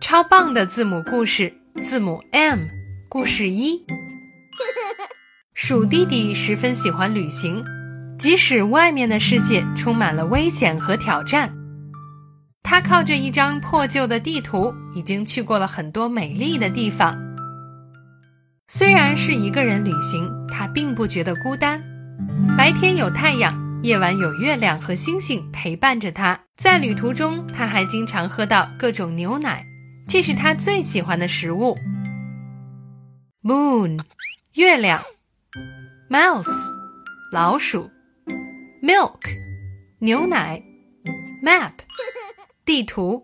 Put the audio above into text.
超棒的字母故事，字母 M，故事一。鼠弟弟十分喜欢旅行，即使外面的世界充满了危险和挑战，他靠着一张破旧的地图，已经去过了很多美丽的地方。虽然是一个人旅行，他并不觉得孤单。白天有太阳，夜晚有月亮和星星陪伴着他。在旅途中，他还经常喝到各种牛奶，这是他最喜欢的食物。Moon，月亮；Mouse，老鼠；Milk，牛奶；Map，地图